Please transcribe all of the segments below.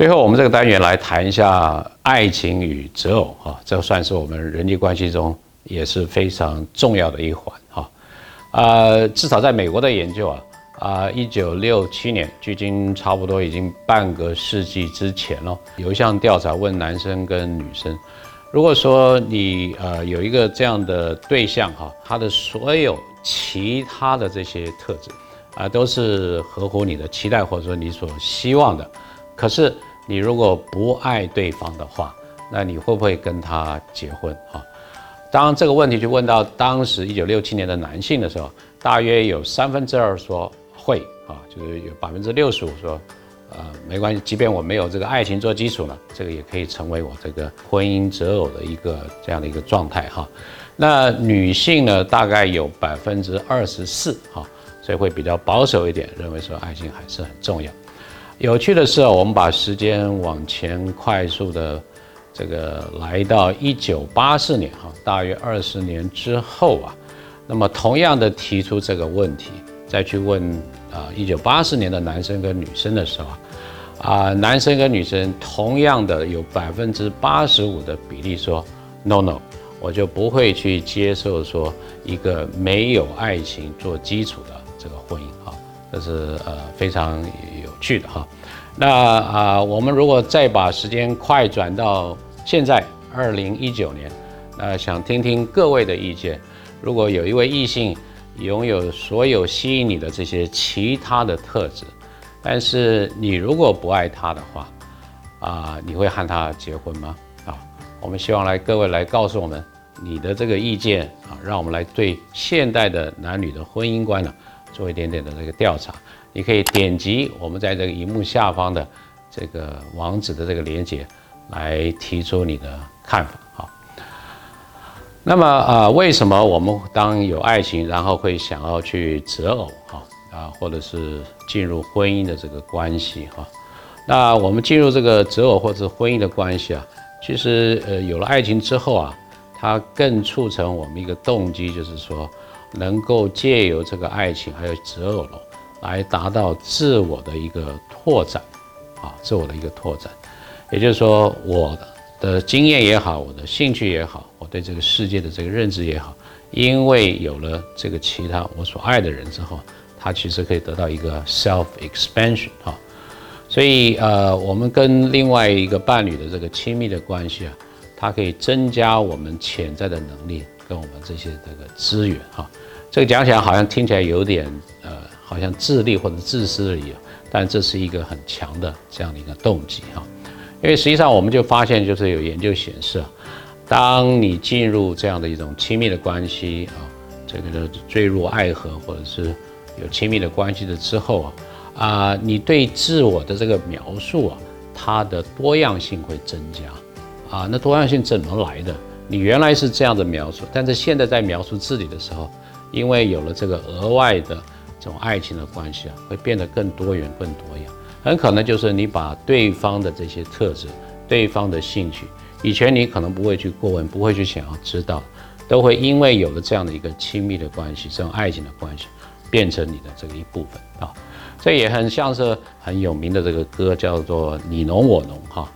最后，我们这个单元来谈一下爱情与择偶哈，这算是我们人际关系中也是非常重要的一环哈。呃，至少在美国的研究啊，啊，一九六七年，距今差不多已经半个世纪之前了，有一项调查问男生跟女生，如果说你呃有一个这样的对象哈，他的所有其他的这些特质啊，都是合乎你的期待或者说你所希望的，可是。你如果不爱对方的话，那你会不会跟他结婚啊？当这个问题就问到当时一九六七年的男性的时候，大约有三分之二说会啊，就是有百分之六十五说，呃，没关系，即便我没有这个爱情做基础呢，这个也可以成为我这个婚姻择偶的一个这样的一个状态哈。那女性呢，大概有百分之二十四哈，所以会比较保守一点，认为说爱情还是很重要。有趣的是，我们把时间往前快速的这个来到一九八四年哈，大约二十年之后啊，那么同样的提出这个问题，再去问啊一九八四年的男生跟女生的时候啊，啊男生跟女生同样的有百分之八十五的比例说 no no，我就不会去接受说一个没有爱情做基础的这个婚姻哈，这是呃非常。去的哈，那啊，我们如果再把时间快转到现在二零一九年，那想听听各位的意见。如果有一位异性拥有所有吸引你的这些其他的特质，但是你如果不爱他的话，啊，你会和他结婚吗？啊，我们希望来各位来告诉我们你的这个意见啊，让我们来对现代的男女的婚姻观呢做一点点的这个调查。你可以点击我们在这个荧幕下方的这个网址的这个连接，来提出你的看法。好，那么啊，为什么我们当有爱情，然后会想要去择偶？哈啊，或者是进入婚姻的这个关系？哈，那我们进入这个择偶或者婚姻的关系啊，其实呃，有了爱情之后啊，它更促成我们一个动机，就是说能够借由这个爱情还有择偶了。来达到自我的一个拓展，啊，自我的一个拓展，也就是说，我的经验也好，我的兴趣也好，我对这个世界的这个认知也好，因为有了这个其他我所爱的人之后，他其实可以得到一个 self expansion 啊，所以呃，我们跟另外一个伴侣的这个亲密的关系啊，它可以增加我们潜在的能力跟我们这些这个资源哈，这个讲起来好像听起来有点呃。好像自利或者自私而已啊，但这是一个很强的这样的一个动机哈，因为实际上我们就发现，就是有研究显示啊，当你进入这样的一种亲密的关系啊，这个坠入爱河或者是有亲密的关系的之后啊，啊，你对自我的这个描述啊，它的多样性会增加啊，那多样性怎么来的？你原来是这样的描述，但是现在在描述自己的时候，因为有了这个额外的。这种爱情的关系啊，会变得更多元、更多样。很可能就是你把对方的这些特质、对方的兴趣，以前你可能不会去过问、不会去想要知道，都会因为有了这样的一个亲密的关系、这种爱情的关系，变成你的这个一部分啊。这也很像是很有名的这个歌，叫做《你侬我侬》哈，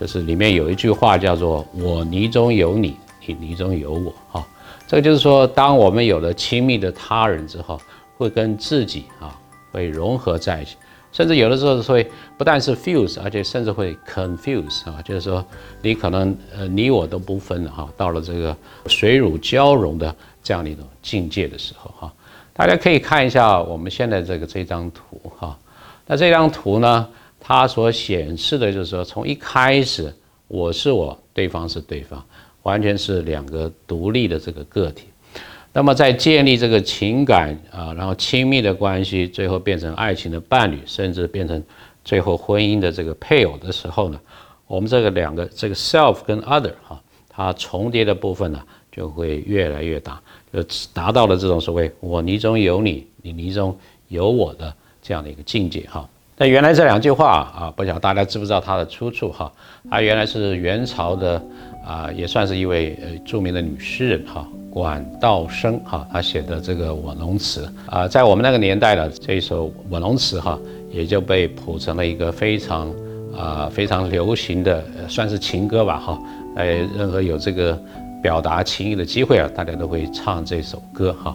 就是里面有一句话叫做“我泥中有你，你泥中有我”哈。这个就是说，当我们有了亲密的他人之后。会跟自己啊会融合在一起，甚至有的时候会不但是 fuse，而且甚至会 confuse 啊，就是说你可能呃你我都不分了哈，到了这个水乳交融的这样的一种境界的时候哈，大家可以看一下我们现在这个这张图哈，那这张图呢，它所显示的就是说从一开始我是我，对方是对方，完全是两个独立的这个个体。那么在建立这个情感啊，然后亲密的关系，最后变成爱情的伴侣，甚至变成最后婚姻的这个配偶的时候呢，我们这个两个这个 self 跟 other 哈，它重叠的部分呢就会越来越大，就达到了这种所谓我泥中有你，你泥中有我的这样的一个境界哈。那原来这两句话啊，不晓大家知不知道它的出处哈？它原来是元朝的啊，也算是一位呃著名的女诗人哈。管道生哈，她写的这个《我侬词》啊，在我们那个年代呢，这一首《我侬词》哈，也就被谱成了一个非常啊非常流行的，算是情歌吧哈。哎，任何有这个表达情意的机会啊，大家都会唱这首歌哈。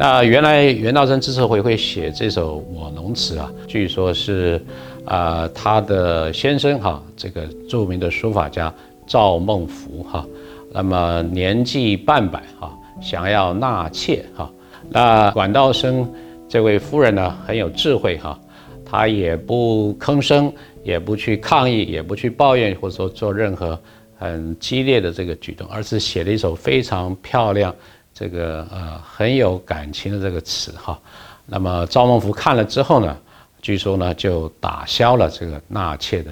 那原来袁道生之所以会写这首《我农词》啊，据说是啊他的先生哈，这个著名的书法家赵孟頫哈，那么年纪半百哈，想要纳妾哈。那管道生这位夫人呢，很有智慧哈，她也不吭声，也不去抗议，也不去抱怨，或者说做任何很激烈的这个举动，而是写了一首非常漂亮、这个呃很有感情的这个词哈。那么赵孟頫看了之后呢，据说呢就打消了这个纳妾的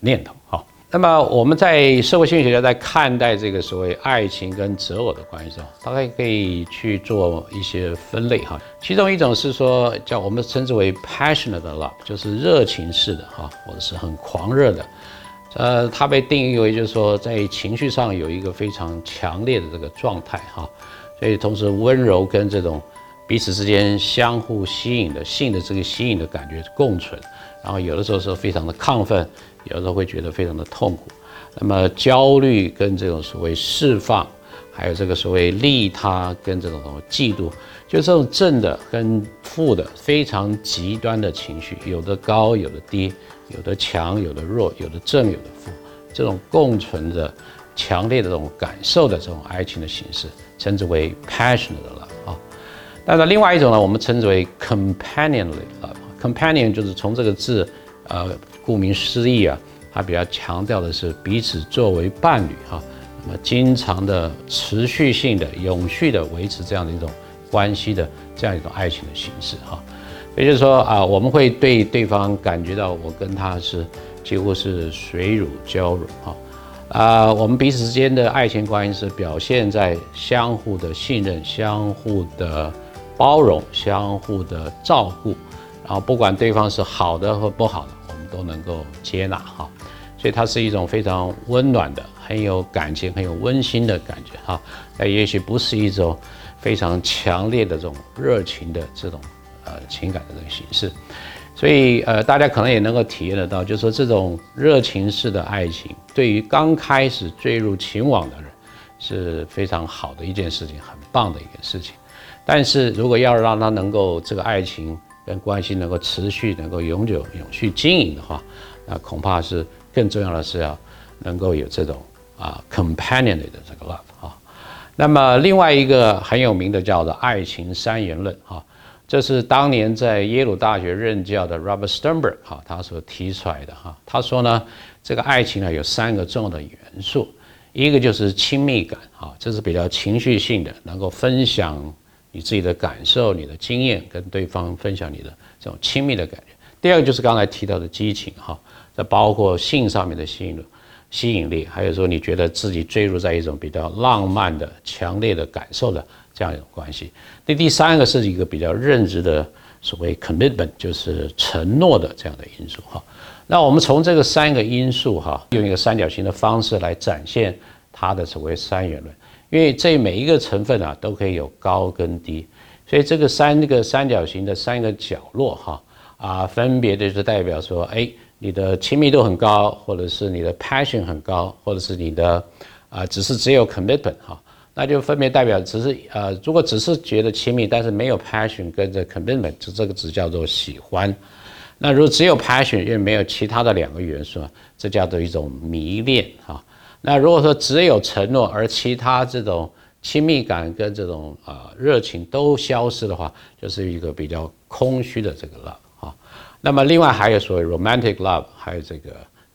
念头哈。那么我们在社会心理学家在看待这个所谓爱情跟择偶的关系中，大概可以去做一些分类哈。其中一种是说叫我们称之为 passionate love，就是热情式的哈，或者是很狂热的。呃，它被定义为就是说在情绪上有一个非常强烈的这个状态哈，所以同时温柔跟这种彼此之间相互吸引的性的这个吸引的感觉共存，然后有的时候是非常的亢奋。有的时候会觉得非常的痛苦，那么焦虑跟这种所谓释放，还有这个所谓利他跟这种什么嫉妒，就这种正的跟负的非常极端的情绪，有的高，有的低，有的强，有的弱，有的正，有的负，这种共存着强烈的这种感受的这种爱情的形式，称之为 passionate love 啊。但是另外一种呢，我们称之为 companionly love。companion 就是从这个字，呃。顾名思义啊，它比较强调的是彼此作为伴侣哈，那么经常的持续性的、永续的维持这样的一种关系的这样一种爱情的形式哈。也就是说啊，我们会对对方感觉到我跟他是几乎是水乳交融哈啊，啊我们彼此之间的爱情关系是表现在相互的信任、相互的包容、相互的照顾，然后不管对方是好的和不好的。我们都能够接纳哈，所以它是一种非常温暖的、很有感情、很有温馨的感觉哈。那也许不是一种非常强烈的这种热情的这种呃情感的这种形式，所以呃大家可能也能够体验得到，就是说这种热情式的爱情，对于刚开始坠入情网的人是非常好的一件事情，很棒的一件事情。但是如果要让他能够这个爱情，跟关系能够持续、能够永久、永续经营的话，那恐怕是更重要的是要能够有这种啊 companion 的这个 love 啊。那么另外一个很有名的叫做爱情三元论哈，这是当年在耶鲁大学任教的 Robert Sternberg 哈他所提出来的哈。他说呢，这个爱情呢有三个重要的元素，一个就是亲密感哈，这是比较情绪性的，能够分享。你自己的感受、你的经验，跟对方分享你的这种亲密的感觉。第二个就是刚才提到的激情，哈，这包括性上面的吸引、吸引力，还有说你觉得自己坠入在一种比较浪漫的、强烈的感受的这样一种关系。那第三个是一个比较认知的所谓 commitment，就是承诺的这样的因素，哈。那我们从这个三个因素，哈，用一个三角形的方式来展现它的所谓三元论。因为这每一个成分啊都可以有高跟低，所以这个三个三角形的三个角落哈啊，分别的就是代表说，哎，你的亲密度很高，或者是你的 passion 很高，或者是你的啊只是只有 commitment 哈，那就分别代表只是呃，如果只是觉得亲密，但是没有 passion 跟着 commitment，就这个只叫做喜欢。那如果只有 passion 又没有其他的两个元素啊，这叫做一种迷恋哈。那如果说只有承诺，而其他这种亲密感跟这种啊热情都消失的话，就是一个比较空虚的这个 love 啊。那么另外还有所谓 romantic love，还有这个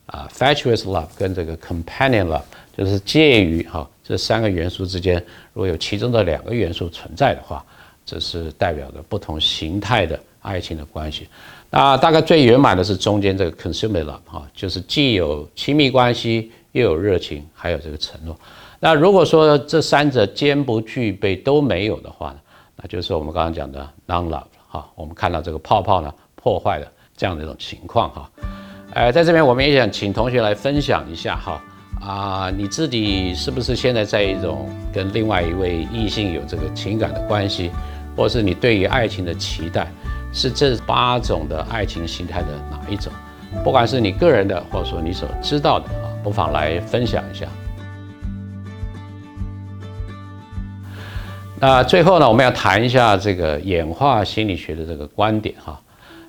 啊 fatuous love 跟这个 companion love，就是介于哈这三个元素之间，如果有其中的两个元素存在的话，这是代表着不同形态的爱情的关系。那大概最圆满的是中间这个 consumer love 哈，就是既有亲密关系。又有热情，还有这个承诺。那如果说这三者兼不具备都没有的话呢？那就是我们刚刚讲的 non love 哈。我们看到这个泡泡呢破坏了这样的一种情况哈。呃，在这边我们也想请同学来分享一下哈啊，你自己是不是现在在一种跟另外一位异性有这个情感的关系，或是你对于爱情的期待是这八种的爱情形态的哪一种？不管是你个人的，或者说你所知道的啊，不妨来分享一下。那最后呢，我们要谈一下这个演化心理学的这个观点哈。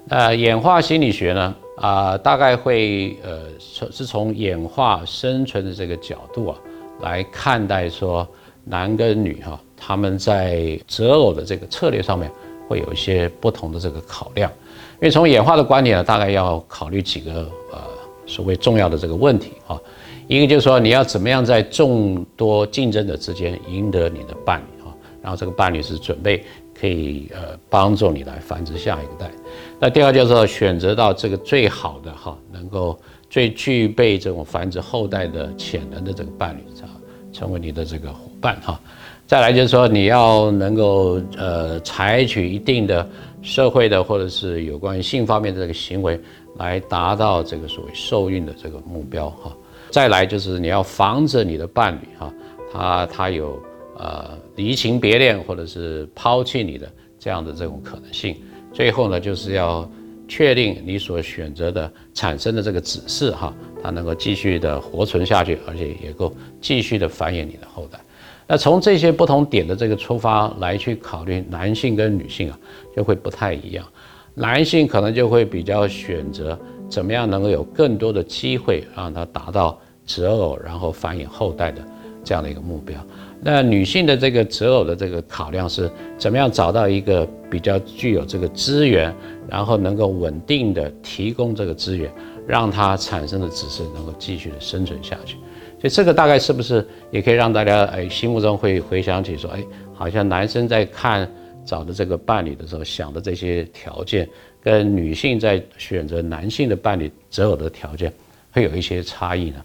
那演化心理学呢，啊，大概会呃，从是从演化生存的这个角度啊，来看待说男跟女哈，他们在择偶的这个策略上面会有一些不同的这个考量。因为从演化的观点呢，大概要考虑几个呃所谓重要的这个问题啊。一个就是说，你要怎么样在众多竞争者之间赢得你的伴侣啊。然后这个伴侣是准备可以呃帮助你来繁殖下一代。那第二就是选择到这个最好的哈，能够最具备这种繁殖后代的潜能的这个伴侣，成为你的这个伙伴哈。再来就是说你要能够呃采取一定的社会的或者是有关于性方面的这个行为，来达到这个所谓受孕的这个目标哈。再来就是你要防止你的伴侣哈，他他有。呃，移情别恋或者是抛弃你的这样的这种可能性，最后呢，就是要确定你所选择的产生的这个子嗣哈，它能够继续的活存下去，而且也够继续的繁衍你的后代。那从这些不同点的这个出发来去考虑男性跟女性啊，就会不太一样。男性可能就会比较选择怎么样能够有更多的机会让他达到择偶然后繁衍后代的这样的一个目标。那女性的这个择偶的这个考量是怎么样找到一个比较具有这个资源，然后能够稳定的提供这个资源，让它产生的子嗣能够继续的生存下去。所以这个大概是不是也可以让大家哎心目中会回想起说，哎，好像男生在看找的这个伴侣的时候想的这些条件，跟女性在选择男性的伴侣择偶的条件会有一些差异呢？